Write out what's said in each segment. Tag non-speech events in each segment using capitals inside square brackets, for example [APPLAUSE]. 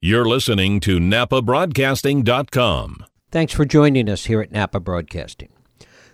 You're listening to NapaBroadcasting.com. Thanks for joining us here at Napa Broadcasting.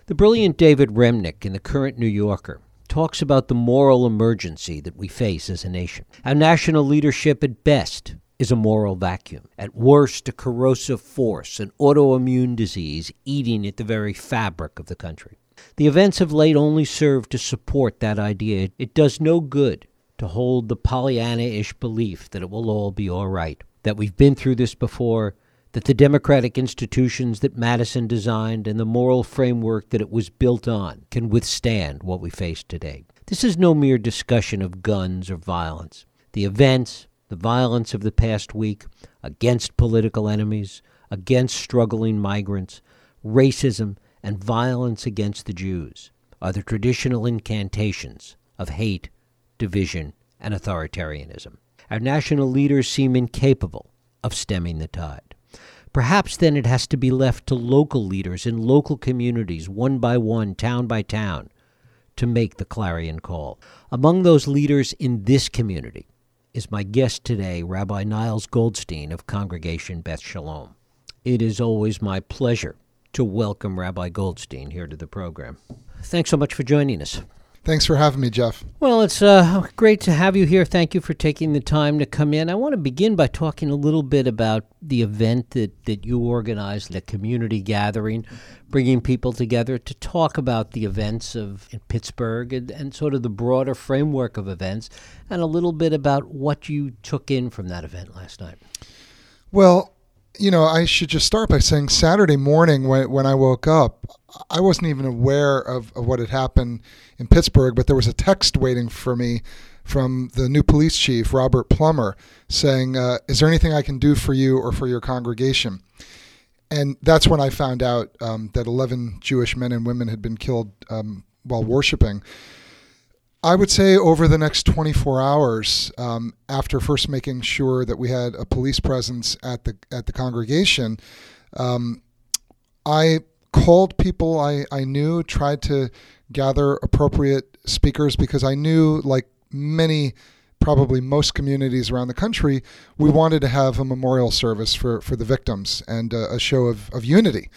The brilliant David Remnick in the current New Yorker talks about the moral emergency that we face as a nation. Our national leadership, at best, is a moral vacuum. At worst, a corrosive force, an autoimmune disease eating at the very fabric of the country. The events of late only serve to support that idea. It does no good to hold the Pollyanna ish belief that it will all be all right that we've been through this before, that the democratic institutions that Madison designed and the moral framework that it was built on can withstand what we face today. This is no mere discussion of guns or violence. The events, the violence of the past week against political enemies, against struggling migrants, racism, and violence against the Jews are the traditional incantations of hate, division, and authoritarianism. Our national leaders seem incapable of stemming the tide. Perhaps then it has to be left to local leaders in local communities, one by one, town by town, to make the clarion call. Among those leaders in this community is my guest today, Rabbi Niles Goldstein of Congregation Beth Shalom. It is always my pleasure to welcome Rabbi Goldstein here to the program. Thanks so much for joining us. Thanks for having me, Jeff. Well, it's uh, great to have you here. Thank you for taking the time to come in. I want to begin by talking a little bit about the event that, that you organized, the community gathering, bringing people together to talk about the events of in Pittsburgh and, and sort of the broader framework of events, and a little bit about what you took in from that event last night. Well, you know, I should just start by saying Saturday morning when, when I woke up, I wasn't even aware of, of what had happened in Pittsburgh, but there was a text waiting for me from the new police chief, Robert Plummer, saying, uh, Is there anything I can do for you or for your congregation? And that's when I found out um, that 11 Jewish men and women had been killed um, while worshiping. I would say over the next 24 hours, um, after first making sure that we had a police presence at the at the congregation, um, I called people I, I knew, tried to gather appropriate speakers because I knew, like many, probably most communities around the country, we wanted to have a memorial service for, for the victims and a, show of, of unity.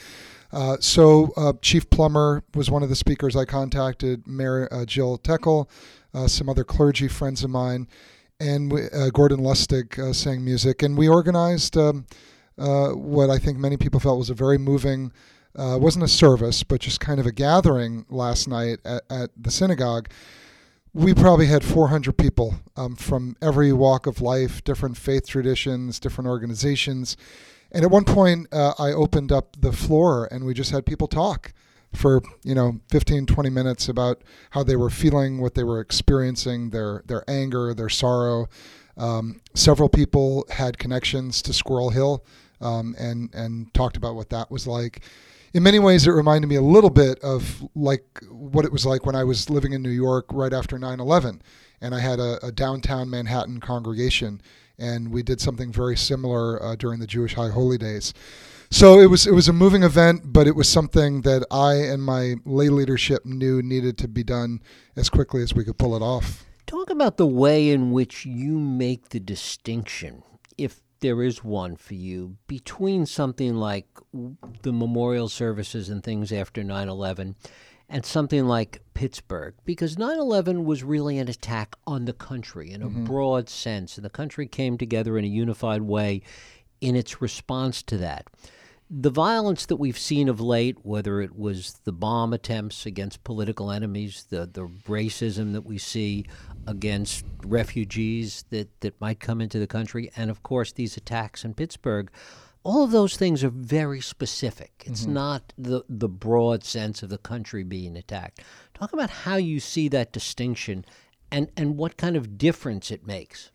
Uh, so uh, Chief Plummer was one of the speakers I contacted, Mayor uh, Jill Techel, uh, some other clergy friends of mine, and uh, Gordon Lustig uh, sang music. And we organized um, what I think many people felt was a very moving, it wasn't a service, but just kind of a gathering last night at, at the synagogue we probably had 400 people um, from every walk of life, different faith traditions, different organizations. And at one point, uh, I opened up the floor and we just had people talk for, you know, 15, 20 minutes about how they were feeling, what they were experiencing, their, their anger, their sorrow. Um, several people had connections to Squirrel Hill um, and, and talked about what that was like. In many ways, it reminded me a little bit of like what it was like when I was living in New York right after 9 11. And I had a, a downtown Manhattan congregation and we did something very similar uh, during the Jewish High Holy Days. So it was it was a moving event, but it was something that I and my lay leadership knew needed to be done as quickly as we could pull it off. Talk about the way in which you make the distinction, if there is one for you, between something like the memorial services and things after 9 11 and something like Pittsburgh, because 9 11 was really an attack on the country in a mm-hmm. broad sense, and the country came together in a unified way in its response to that. The violence that we've seen of late, whether it was the bomb attempts against political enemies, the, the racism that we see against refugees that, that might come into the country, and of course these attacks in Pittsburgh, all of those things are very specific. It's mm-hmm. not the the broad sense of the country being attacked. Talk about how you see that distinction and, and what kind of difference it makes.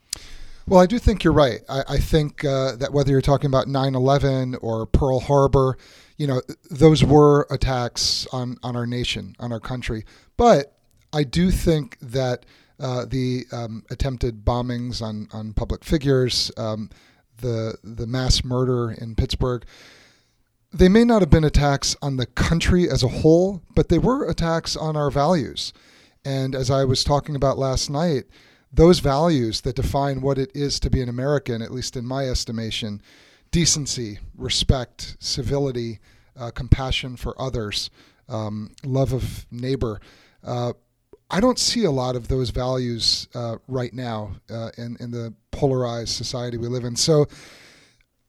Well, I do think you're right. I, I think uh, that whether you're talking about 9 11 or Pearl Harbor, you know, those were attacks on, on our nation, on our country. But I do think that uh, the um, attempted bombings on, on public figures, um, the the mass murder in Pittsburgh, they may not have been attacks on the country as a whole, but they were attacks on our values. And as I was talking about last night, those values that define what it is to be an American, at least in my estimation, decency, respect, civility, uh, compassion for others, um, love of neighbor. Uh, I don't see a lot of those values uh, right now uh, in, in the polarized society we live in. So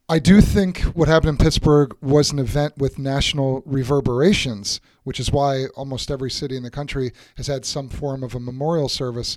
I do think what happened in Pittsburgh was an event with national reverberations, which is why almost every city in the country has had some form of a memorial service.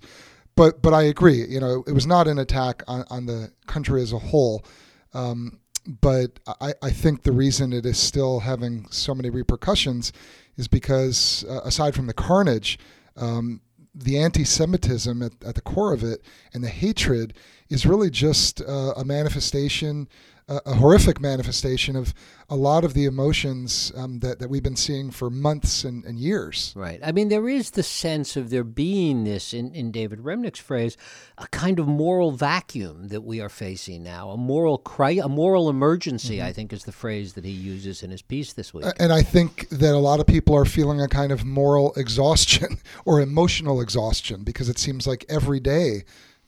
But but I agree, you know, it was not an attack on, on the country as a whole. Um, but I, I think the reason it is still having so many repercussions is because, uh, aside from the carnage, um, the anti Semitism at, at, the core of it and the hatred is really just uh, a manifestation a, horrific manifestation of a lot of the emotions um, that, that we've been seeing for months and, and years. Right. I mean, there is the sense of there being this, in, in David Remnick's phrase, a kind of moral vacuum that we are facing now, a moral cri- a moral emergency, mm-hmm. I think is the phrase that he uses in his piece this week. And I think that a lot of people are feeling a kind of moral exhaustion [LAUGHS] or emotional exhaustion because it seems like every day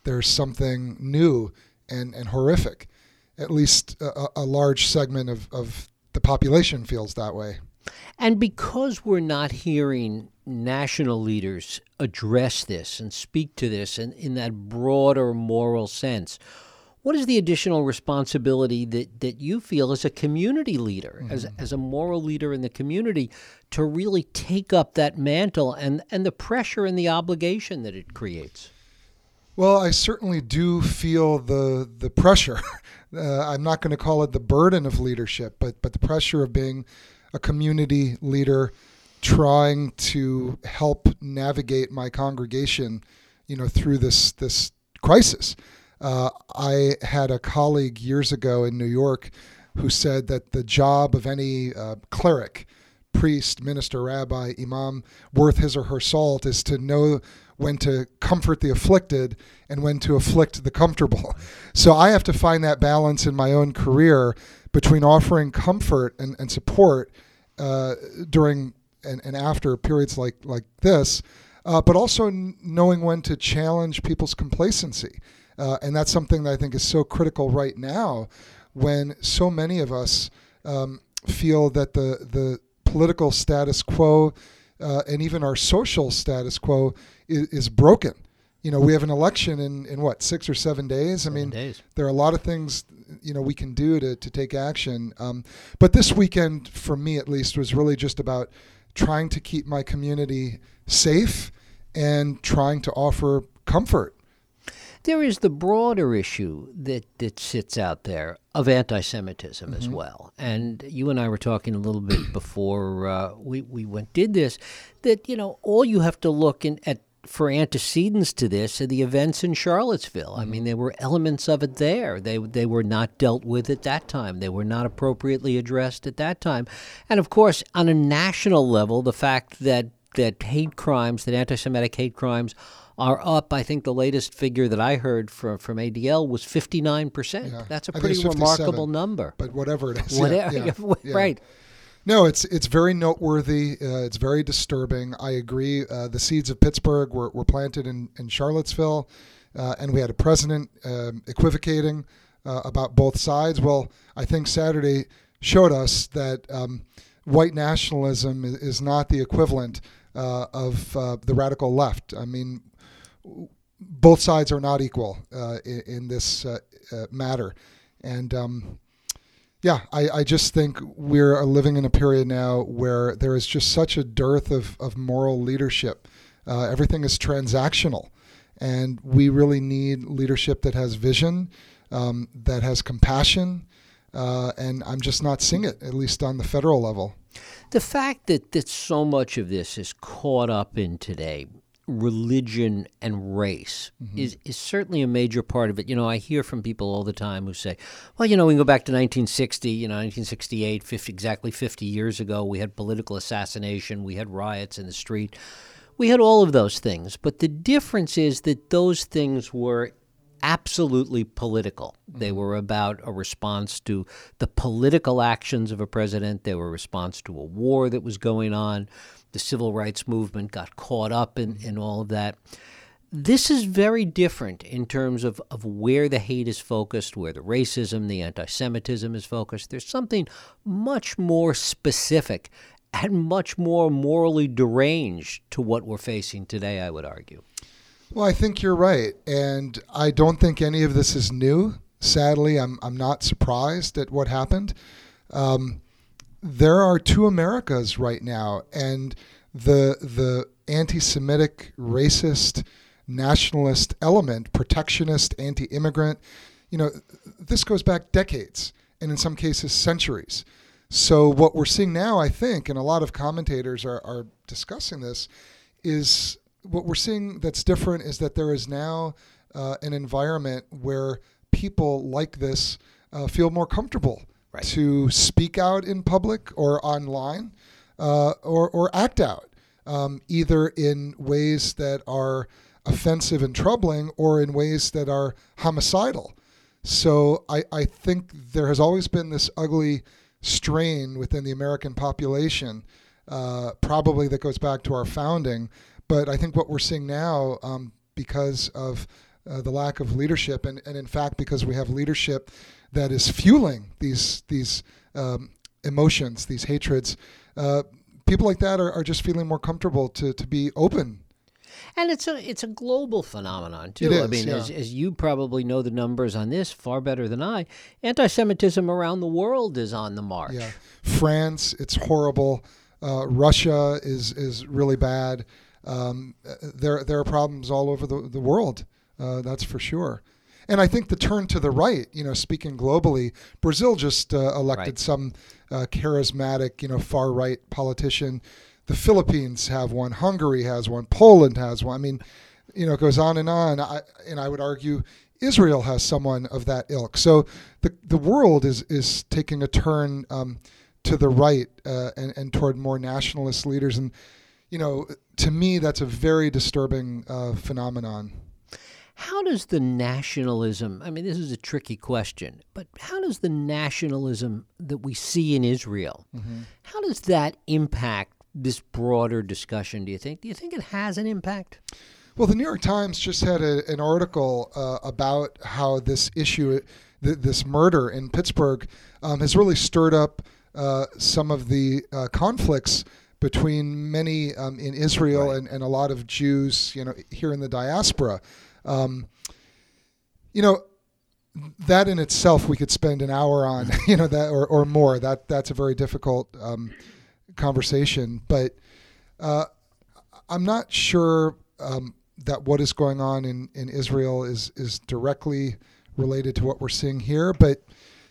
there's something new and, and horrific at least a, a large segment of, of the population feels that way. And because we're not hearing national leaders address this and speak to this in, in that broader moral sense, what is the additional responsibility that, that you feel as a community leader, mm-hmm. as, as a moral leader in the community, to really take up that mantle and, and the pressure and the obligation that it creates? Well, I certainly do feel the the pressure. [LAUGHS] Uh, I'm not going to call it the burden of leadership, but but the pressure of being a community leader, trying to help navigate my congregation, you know, through this this crisis. Uh, I had a colleague years ago in New York who said that the job of any uh, cleric, priest, minister, rabbi, imam, worth his or her salt, is to know when to comfort the afflicted and when to afflict the comfortable. So I have to find that balance in my own career between offering comfort and, and support uh, during and, and after periods like, like this, uh, but also knowing when to challenge people's complacency. Uh, and that's something that I think is so critical right now when so many of us um, feel that the, the political status quo uh, and even our social status quo is, is, broken. You know, we have an election in, in what six or seven days. Seven I mean, days. there are a lot of things you know we can do to to take action. Um, but this weekend, for me at least, was really just about trying to keep my community safe and trying to offer comfort there is the broader issue that, that sits out there of anti Semitism mm-hmm. as well. And you and I were talking a little bit before uh, we, we went did this that, you know, all you have to look in, at for antecedents to this are the events in Charlottesville. I mean, mm-hmm. there were elements of it there. They they were not dealt with at that time. They were not appropriately addressed at that time. And of course, on a national level, the fact that that hate crimes, that anti-Semitic hate crimes, are up. I think the latest figure that I heard from from ADL was 59 percent. That's a pretty remarkable number. But whatever it is, whatever, yeah, [LAUGHS] yeah, right. No, it's it's very noteworthy. Uh, it's very disturbing. I agree. Uh, the seeds of Pittsburgh were, were planted in, in Charlottesville, uh, and we had a president um, equivocating uh, about both sides. Well, I think Saturday showed us that um, white nationalism is, not the equivalent uh, of uh, the radical left. I mean, both sides are not equal in, in, this matter. And um, yeah, I, I, just think we're living in a period now where there is just such a dearth of, of moral leadership. Uh, everything is transactional. And we really need leadership that has vision, um, that has compassion. Uh, and I'm just not seeing it, at least on the federal level. The fact that, that so much of this is caught up in today religion and race mm-hmm. is, is certainly a major part of it. You know, I hear from people all the time who say, well, you know, we can go back to 1960, you know, 1968, 50, exactly 50 years ago, we had political assassination, we had riots in the street. We had all of those things. But the difference is that those things were absolutely political. They mm-hmm. were about a response to the political actions of a president, they were a response to a war that was going on the civil rights movement got caught up in, in all of that. this is very different in terms of, of where the hate is focused, where the racism, the anti Semitism is focused. There's something much more specific and much more morally deranged to what we're facing today, I would argue. Well, I think you're right. And I don't think any of this is new. Sadly, I'm, I'm not surprised at what happened. Um, there are two Americas right now, and the, the anti Semitic, racist, nationalist element, protectionist, anti immigrant, you know, this goes back decades and in some cases centuries. So, what we're seeing now, I think, and a lot of commentators are, are discussing this, is what we're seeing that's different is that there is now uh, an environment where people like this uh, feel more comfortable right. to speak out in public or online uh, or, or act out, um, either in ways that are offensive and troubling or in ways that are homicidal. So I, I think there has always been this ugly strain within the American population, uh, probably that goes back to our founding. But I think what we're seeing now, um, because of uh, the lack of leadership, and, and in fact because we have leadership that is fueling these these um, emotions, these hatreds, uh, people like that are, are just feeling more comfortable to, to be open and it's a it's a global phenomenon too. It is, I mean, yeah. as, as you probably know the numbers on this far better than I, anti-Semitism around the world is on the march. Yeah, France, it's horrible. Uh, Russia is is really bad. Um, there there are problems all over the the world. Uh, that's for sure. And I think the turn to the right, you know, speaking globally, Brazil just uh, elected right. some uh, charismatic, you know, far right politician the Philippines have one, Hungary has one, Poland has one. I mean, you know, it goes on and on. I, and I would argue Israel has someone of that ilk. So the the world is is taking a turn um, to the right uh, and and toward more nationalist leaders. And you know, to me, that's a very disturbing uh, phenomenon. How does the nationalism, I mean, this is a tricky question, but how does the nationalism that we see in Israel, mm-hmm. how does that impact this broader discussion, do you think? Do you think it has an impact? Well, the New York Times just had a, an article uh, about how this issue, th- this murder in Pittsburgh, um, has really stirred up uh, some of the uh, conflicts between many um, in Israel right. and, and a lot of Jews, you know, here in the diaspora. Um, you know, that in itself we could spend an hour on, [LAUGHS] you know, that or, or more. That that's a very difficult um, conversation, but uh, I'm not sure um, that what is going on in, in Israel is is directly related to what we're seeing here. But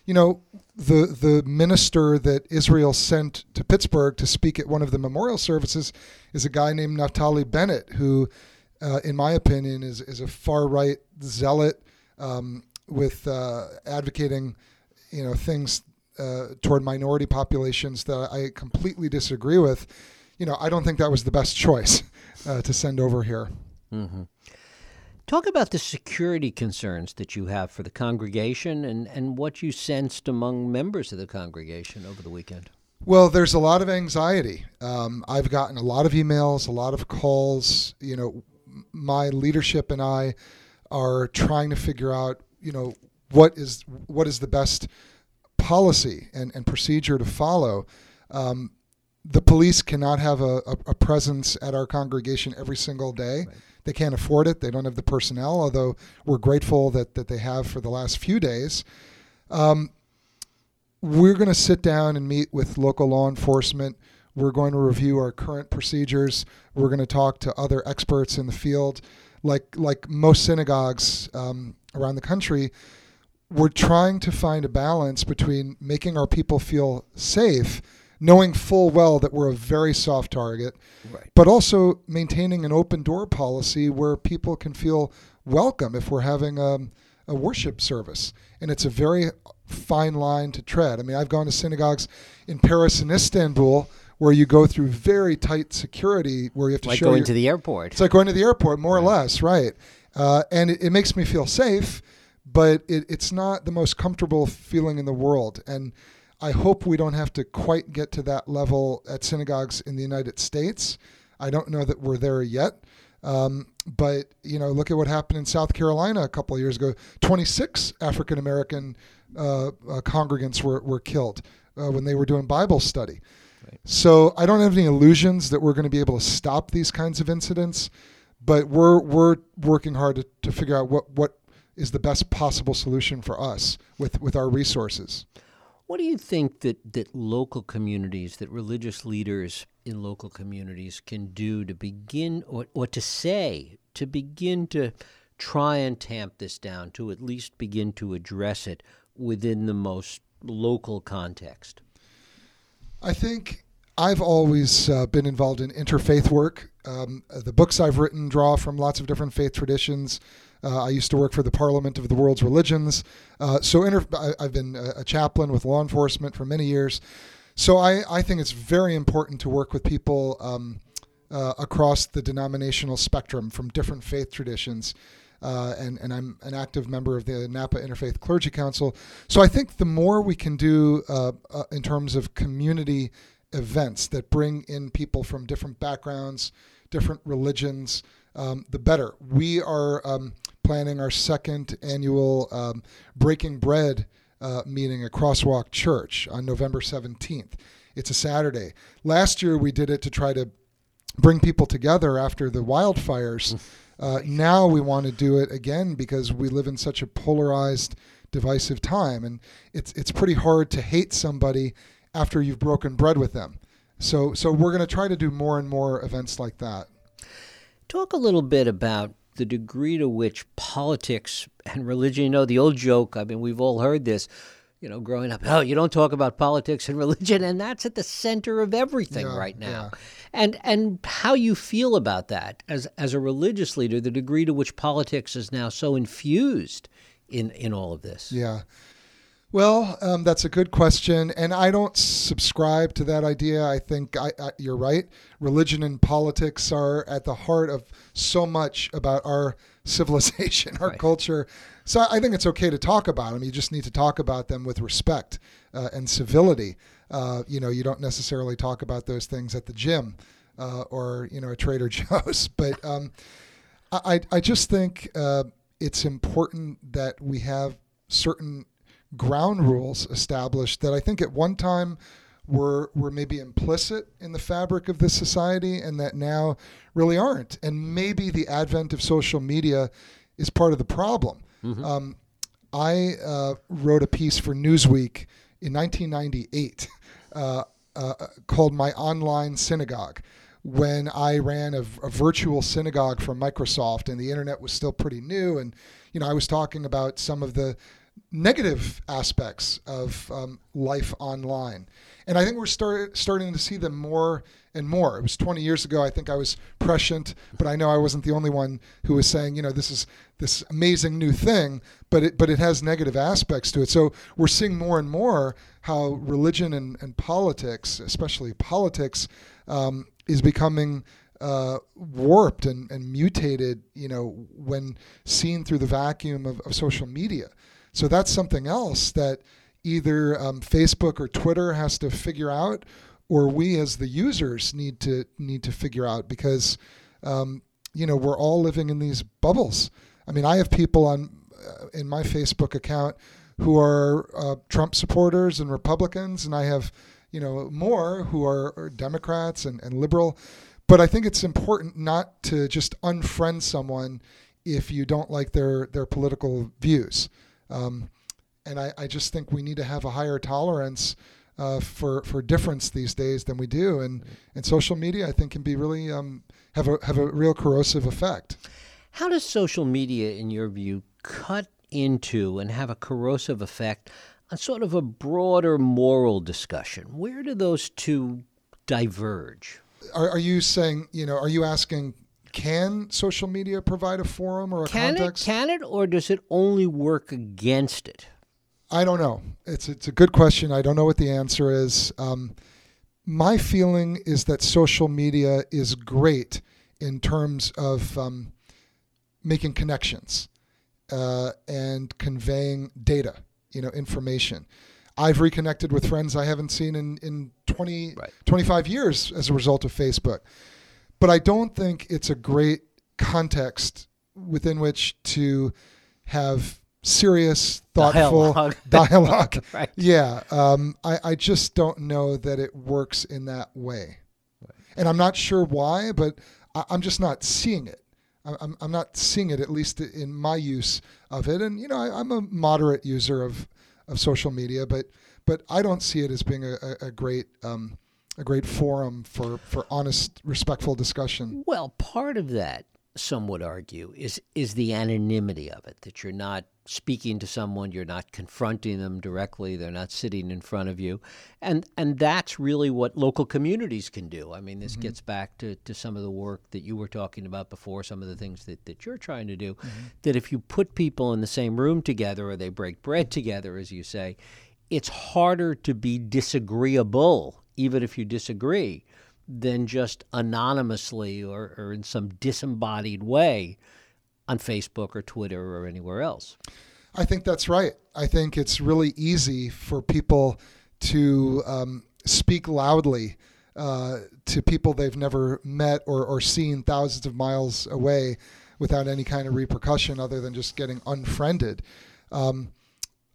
you know, the the minister that Israel sent to Pittsburgh to speak at one of the memorial services is a guy named Naftali Bennett, who, uh, in my opinion, is is a far right zealot um, with uh, advocating, you know, things uh, toward minority populations that I completely disagree with, you know, I don't think that was the best choice [LAUGHS] uh, to send over here. Mm-hmm. Talk about the security concerns that you have for the congregation and, and what you sensed among members of the congregation over the weekend. Well, there's a lot of anxiety. Um, I've gotten a lot of emails, a lot of calls. You know, my leadership and I are trying to figure out, you know, what is what is the best policy and, and procedure to follow. Um, the police cannot have a, a, a, presence at our congregation every single day. Right. They can't afford it. They don't have the personnel, although we're grateful that, that they have for the last few days. Um, we're going to sit down and meet with local law enforcement. We're going to review our current procedures. We're going to talk to other experts in the field. Like, like most synagogues um, around the country, we're trying to find a balance between making our people feel safe, knowing full well that we're a very soft target, right. but also maintaining an open door policy where people can feel welcome if we're having a, um, a worship service. And it's a very fine line to tread. I mean, I've gone to synagogues in Paris and Istanbul where you go through very tight security where you have to show like show going your, to the airport. It's like going to the airport, more right. or less, right? Uh, and it, it makes me feel safe but it, it's not the most comfortable feeling in the world. And I hope we don't have to quite get to that level at synagogues in the United States. I don't know that we're there yet. Um, but you know, look at what happened in South Carolina a couple of years ago. 26 African American uh, uh, congregants were, were killed uh, when they were doing Bible study. So I don't have any illusions that we're going to be able to stop these kinds of incidents, but we're we're working hard to, to figure out what what is the best possible solution for us with with our resources. What do you think that, that local communities, that religious leaders in local communities can do to begin or, or to say, to begin to try and tamp this down, to at least begin to address it within the most local context? I think I've always uh, been involved in interfaith work. Um, the books I've written draw from lots of different faith traditions. Uh, I used to work for the Parliament of the World's Religions. Uh, so inter- I, have been a, a, chaplain with law enforcement for many years. So I, I think it's very important to work with people um, uh, across the denominational spectrum from different faith traditions. Uh, and, and I'm an active member of the Napa Interfaith Clergy Council. So I think the more we can do uh, uh, in terms of community events that bring in people from different backgrounds, different religions, um, the better. We are um, planning our second annual um, Breaking Bread uh, meeting at Crosswalk Church on November 17th. It's a Saturday. Last year we did it to try to bring people together after the wildfires. Uh, now we want to do it again because we live in such a polarized, divisive time, and it's it's pretty hard to hate somebody after you've broken bread with them. So so we're going to try to do more and more events like that. Talk a little bit about the degree to which politics and religion, you know, the old joke, I mean, we've all heard this, you know, growing up, oh, you don't talk about politics and [LAUGHS] religion, and that's at the center of everything yeah, right now. Yeah. And and how you feel about that as as a religious leader, the degree to which politics is now so infused in in all of this. Yeah. Well, um, that's a good question, and I don't subscribe to that idea. I think I, I, you're right. Religion and politics are at the heart of so much about our civilization, our right. culture. So I think it's okay to talk about them. You just need to talk about them with respect uh, and civility. Uh, you know, you don't necessarily talk about those things at the gym uh, or you know a Trader [LAUGHS] Joe's, but um, I I just think uh, it's important that we have certain ground rules established that I think at one time were were maybe implicit in the fabric of this society and that now really aren't. And maybe the advent of social media is part of the problem. Mm-hmm. Um, I uh, wrote a piece for Newsweek in 1998 uh, uh, called "My Online Synagogue." When I ran a, a virtual synagogue for Microsoft and the internet was still pretty new, and you know I was talking about some of the negative aspects of um, life online. And I think we're start, starting to see them more and more. It was 20 years ago, I think I was prescient, but I know I wasn't the only one who was saying, you know, this is this amazing new thing, but it, but it has negative aspects to it. So we're seeing more and more how religion and, and politics, especially politics, um, is becoming uh, warped and, and mutated, you know, when seen through the vacuum of, of social media. So that's something else that either um, Facebook or Twitter has to figure out, or we as the users need to need to figure out because um, you know we're all living in these bubbles. I mean, I have people on uh, in my Facebook account who are uh, Trump supporters and Republicans, and I have you know more who are, are Democrats and, and liberal. But I think it's important not to just unfriend someone if you don't like their their political views. Um, and I, I, just think we need to have a higher tolerance uh, for for difference these days than we do, and and social media I think can be really um, have a have a real corrosive effect. How does social media, in your view, cut into and have a corrosive effect on sort of a broader moral discussion? Where do those two diverge? Are, are you saying you know? Are you asking can social media provide a forum or a can context? It, can it, or does it only work against it? I don't know. It's it's a good question. I don't know what the answer is. Um, my feeling is that social media is great in terms of um, making connections uh, and conveying data, you know, information. I've reconnected with friends I haven't seen in, in 20, right. 25 years as a result of Facebook. But I don't think it's a great context within which to have serious, thoughtful dialogue. [LAUGHS] dialogue. [LAUGHS] right. Yeah. Um, I, I just don't know that it works in that way. Right. And I'm not sure why, but I, am just not seeing it. I'm, I'm not seeing it, at least in my use of it. And, you know, I, am a moderate user of, of social media, but, but I don't see it as being a, a, a great. Um, a great forum for, for honest, respectful discussion. Well, part of that, some would argue, is is the anonymity of it. That you're not speaking to someone, you're not confronting them directly, they're not sitting in front of you. And and that's really what local communities can do. I mean, this mm-hmm. gets back to, to some of the work that you were talking about before, some of the things that, that you're trying to do. Mm-hmm. That if you put people in the same room together or they break bread together, as you say, it's harder to be disagreeable, even if you disagree, than just anonymously or, or in some disembodied way on Facebook or Twitter or anywhere else. I think that's right. I think it's really easy for people to um, speak loudly uh, to people they've never met or, or seen thousands of miles away without any kind of repercussion other than just getting unfriended. Um,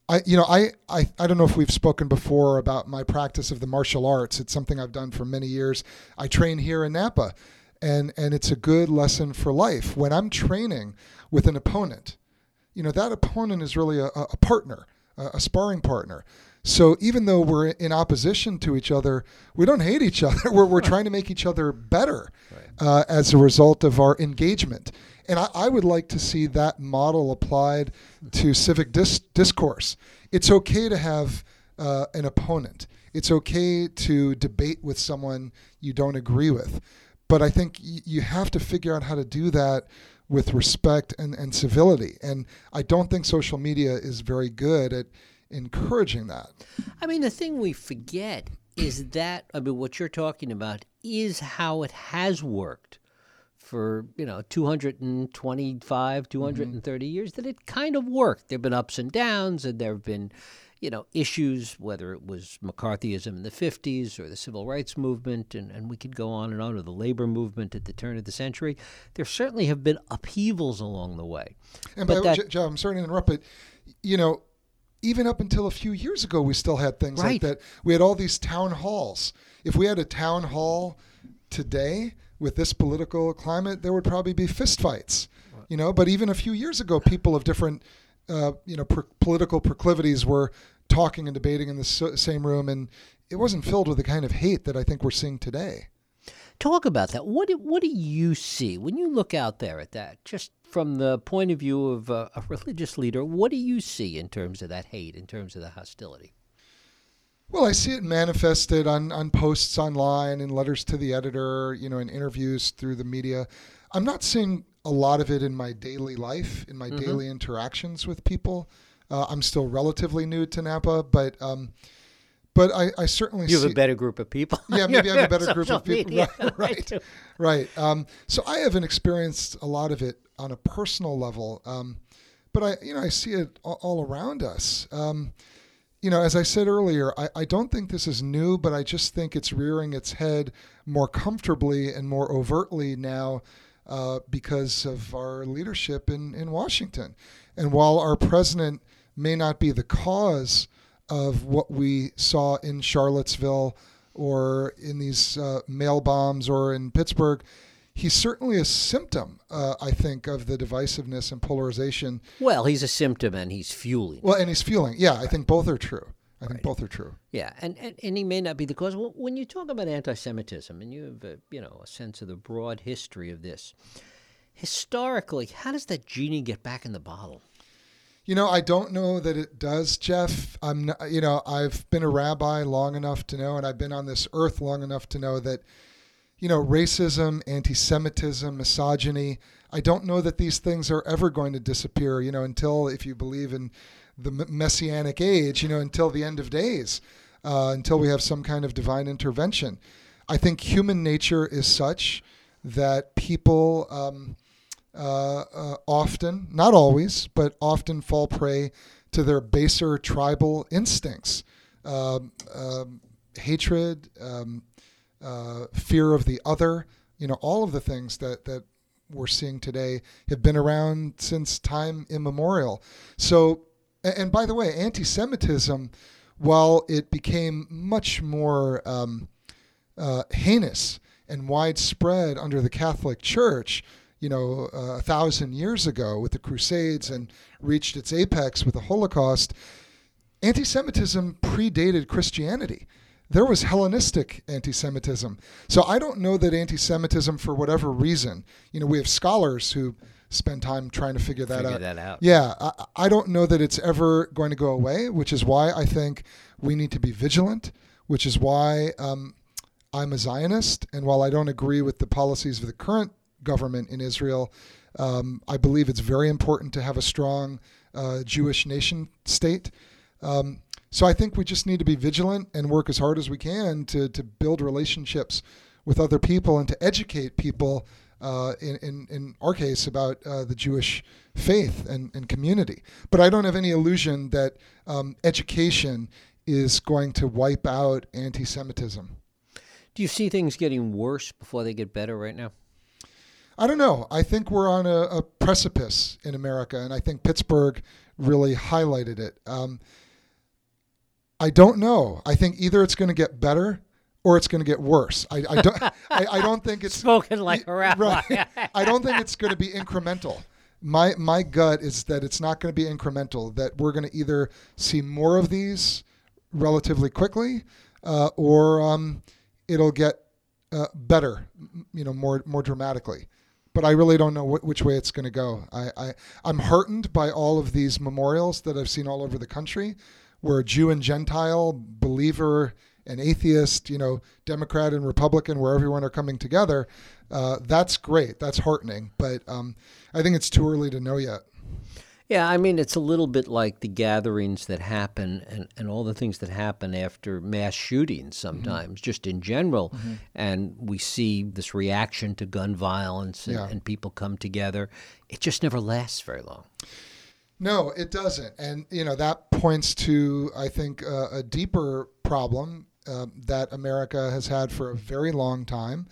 I, you know, I, I, I don't know if we've spoken before about my practice of the martial arts. It's something I've done for many years. I train here in Napa, and and it's a good lesson for life. When I'm training with an opponent, you know that opponent is really a, a partner, a, a sparring partner. So even though we're in opposition to each other, we don't hate each [LAUGHS] other. We're, we're trying to make each other better right. uh, as a result of our engagement. And I, I, would like to see that model applied to civic dis- discourse. It's okay to have uh, an opponent. It's okay to debate with someone you don't agree with. But I think y- you have to figure out how to do that with respect and, and civility. And I don't think social media is very good at encouraging that. I mean, the thing we forget is that, I mean, what you're talking about is how it has worked for, you know, 225, 230 mm-hmm. years, that it kind of worked. There have been ups and downs, and there have been you know, issues, whether it was McCarthyism in the 50s or the civil rights movement, and, and we could go on and on, or the labor movement at the turn of the century. There certainly have been upheavals along the way. And but by that, Joe, I'm sorry to interrupt, but, you know, even up until a few years ago, we still had things right. like that. We had all these town halls. If we had a town hall today with this political climate, there would probably be fistfights. Right. You know, but even a few years ago, people of different uh, you know, per- political proclivities were talking and debating in the so- same room, and it wasn't filled with the kind of hate that I think we're seeing today. Talk about that. What do, what do you see when you look out there at that? Just from the point of view of a, a religious leader, what do you see in terms of that hate, in terms of the hostility? Well, I see it manifested on, on posts online, in letters to the editor, you know, in interviews through the media. I'm not seeing a lot of it in my daily life, in my mm-hmm. daily interactions with people. Uh, I'm still relatively new to Napa, but um, but I, I certainly you have see, a better group of people. Yeah, maybe I have a [LAUGHS] better group of people. Right, [LAUGHS] right, right. Um, so I haven't experienced a lot of it on a personal level, um, but I you know I see it all, all around us. Um, you know, as I said earlier, I, I don't think this is new, but I just think it's rearing its head more comfortably and more overtly now uh, because of our leadership in, in Washington. And while our president may not be the cause of what we saw in Charlottesville or in these uh, mail bombs or in Pittsburgh, he's certainly a symptom, uh, I think, of the divisiveness and polarization. Well, he's a symptom and he's fueling. Well, and he's fueling. Yeah, right. I think both are true. I think both are true. Yeah, and, and, and he may not be the cause. When you talk about anti-Semitism, and you have a, you know a sense of the broad history of this, historically, how does that genie get back in the bottle? You know, I don't know that it does, Jeff. I'm, not, you know, I've been a rabbi long enough to know, and I've been on this earth long enough to know that, you know, racism, anti-Semitism, misogyny. I don't know that these things are ever going to disappear. You know, until if you believe in the messianic age, you know, until the end of days, uh, until we have some kind of divine intervention. I think human nature is such that people um, uh, uh, often, not always, but often fall prey to their baser tribal instincts um, um hatred, um, uh, fear of the other, you know, all of the things that, that we're seeing today have been around since time immemorial. So, and by the way, anti Semitism, while it became much more um, uh, heinous and widespread under the Catholic Church, you know, uh, a thousand years ago with the Crusades and reached its apex with the Holocaust, anti Semitism predated Christianity. There was Hellenistic anti Semitism. So I don't know that anti Semitism, for whatever reason, you know, we have scholars who spend time trying to figure that Figure out. that out. Yeah, I, I don't know that it's ever going to go away, which is why I think we need to be vigilant, which is why um, I'm a Zionist. And while I don't agree with the policies of the current government in Israel, um, I believe it's very important to have a strong uh, Jewish nation state. Um, so I think we just need to be vigilant and work as hard as we can to, to build relationships with other people and to educate people, uh, in, in, in our case, about uh, the Jewish faith and, and community. But I don't have any illusion that um, education is going to wipe out anti Semitism. Do you see things getting worse before they get better right now? I don't know. I think we're on a, a precipice in America, and I think Pittsburgh really highlighted it. Um, I don't know. I think either it's going to get better or it's going to get worse. I, I don't. I, I don't think it's [LAUGHS] Spoken like a rabbi. Right. [LAUGHS] I don't think it's going to be incremental. My my gut is that it's not going to be incremental. That we're going to either see more of these relatively quickly, uh, or um, it'll get uh, better, you know, more more dramatically. But I really don't know wh- which way it's going to go. I, I I'm heartened by all of these memorials that I've seen all over the country, where Jew and Gentile, believer and atheist, you know, Democrat and Republican, where everyone are coming together. Uh, that's great. That's heartening. But um, I think it's too early to know yet. Yeah, I mean, it's a little bit like the gatherings that happen and, and all the things that happen after mass shootings sometimes, just in general. And we see this reaction to gun violence and, Yeah. and people come together. It just never lasts very long. No, it doesn't. And, you know, that points to, I think, uh, a deeper problem um, that America has had for a very long time.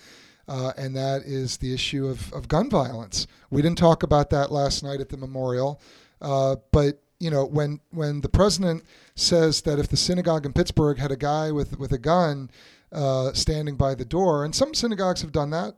Uh, and that is the issue of, of gun violence. We didn't talk about that last night at the memorial. Uh, but, you know, when, when the president says that if the synagogue in Pittsburgh had a guy with, with a gun uh, standing by the door, and some synagogues have done that,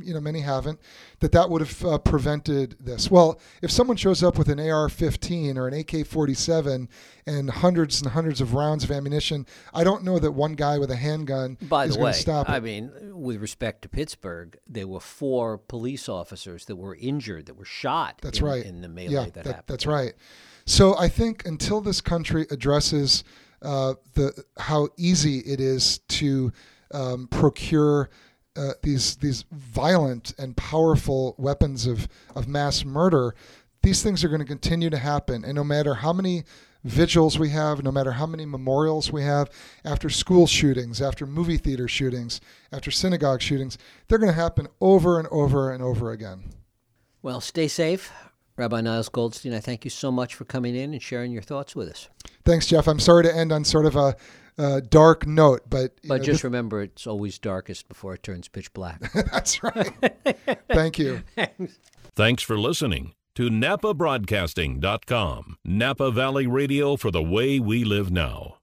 you know, many haven't, that that would have uh, prevented this. Well, if someone shows up with an AR-15 or an AK-47 and hundreds and hundreds of rounds of ammunition, I don't know that one guy with a handgun By the going way, to stop it. I mean, with respect to Pittsburgh, there were four police officers that were injured, that were shot That's in, right. in the melee yeah, that, that- happened. that's right. So I think until this country addresses uh, the how easy it is to um, procure uh, these these violent and powerful weapons of of mass murder, these things are going to continue to happen. And no matter how many vigils we have, no matter how many memorials we have, after school shootings, after movie theater shootings, after synagogue shootings, they're going to happen over and over and over again. Well, stay safe. Rabbi Niles Goldstein, I thank you so much for coming in and sharing your thoughts with us. Thanks, Jeff. I'm sorry to end on sort of a, uh dark note, but you But know, just remember, it's always darkest before it turns pitch black. [LAUGHS] that's right. Thank you. [LAUGHS] Thanks for listening to NapaBroadcasting.com, Napa Valley Radio for the way we live now.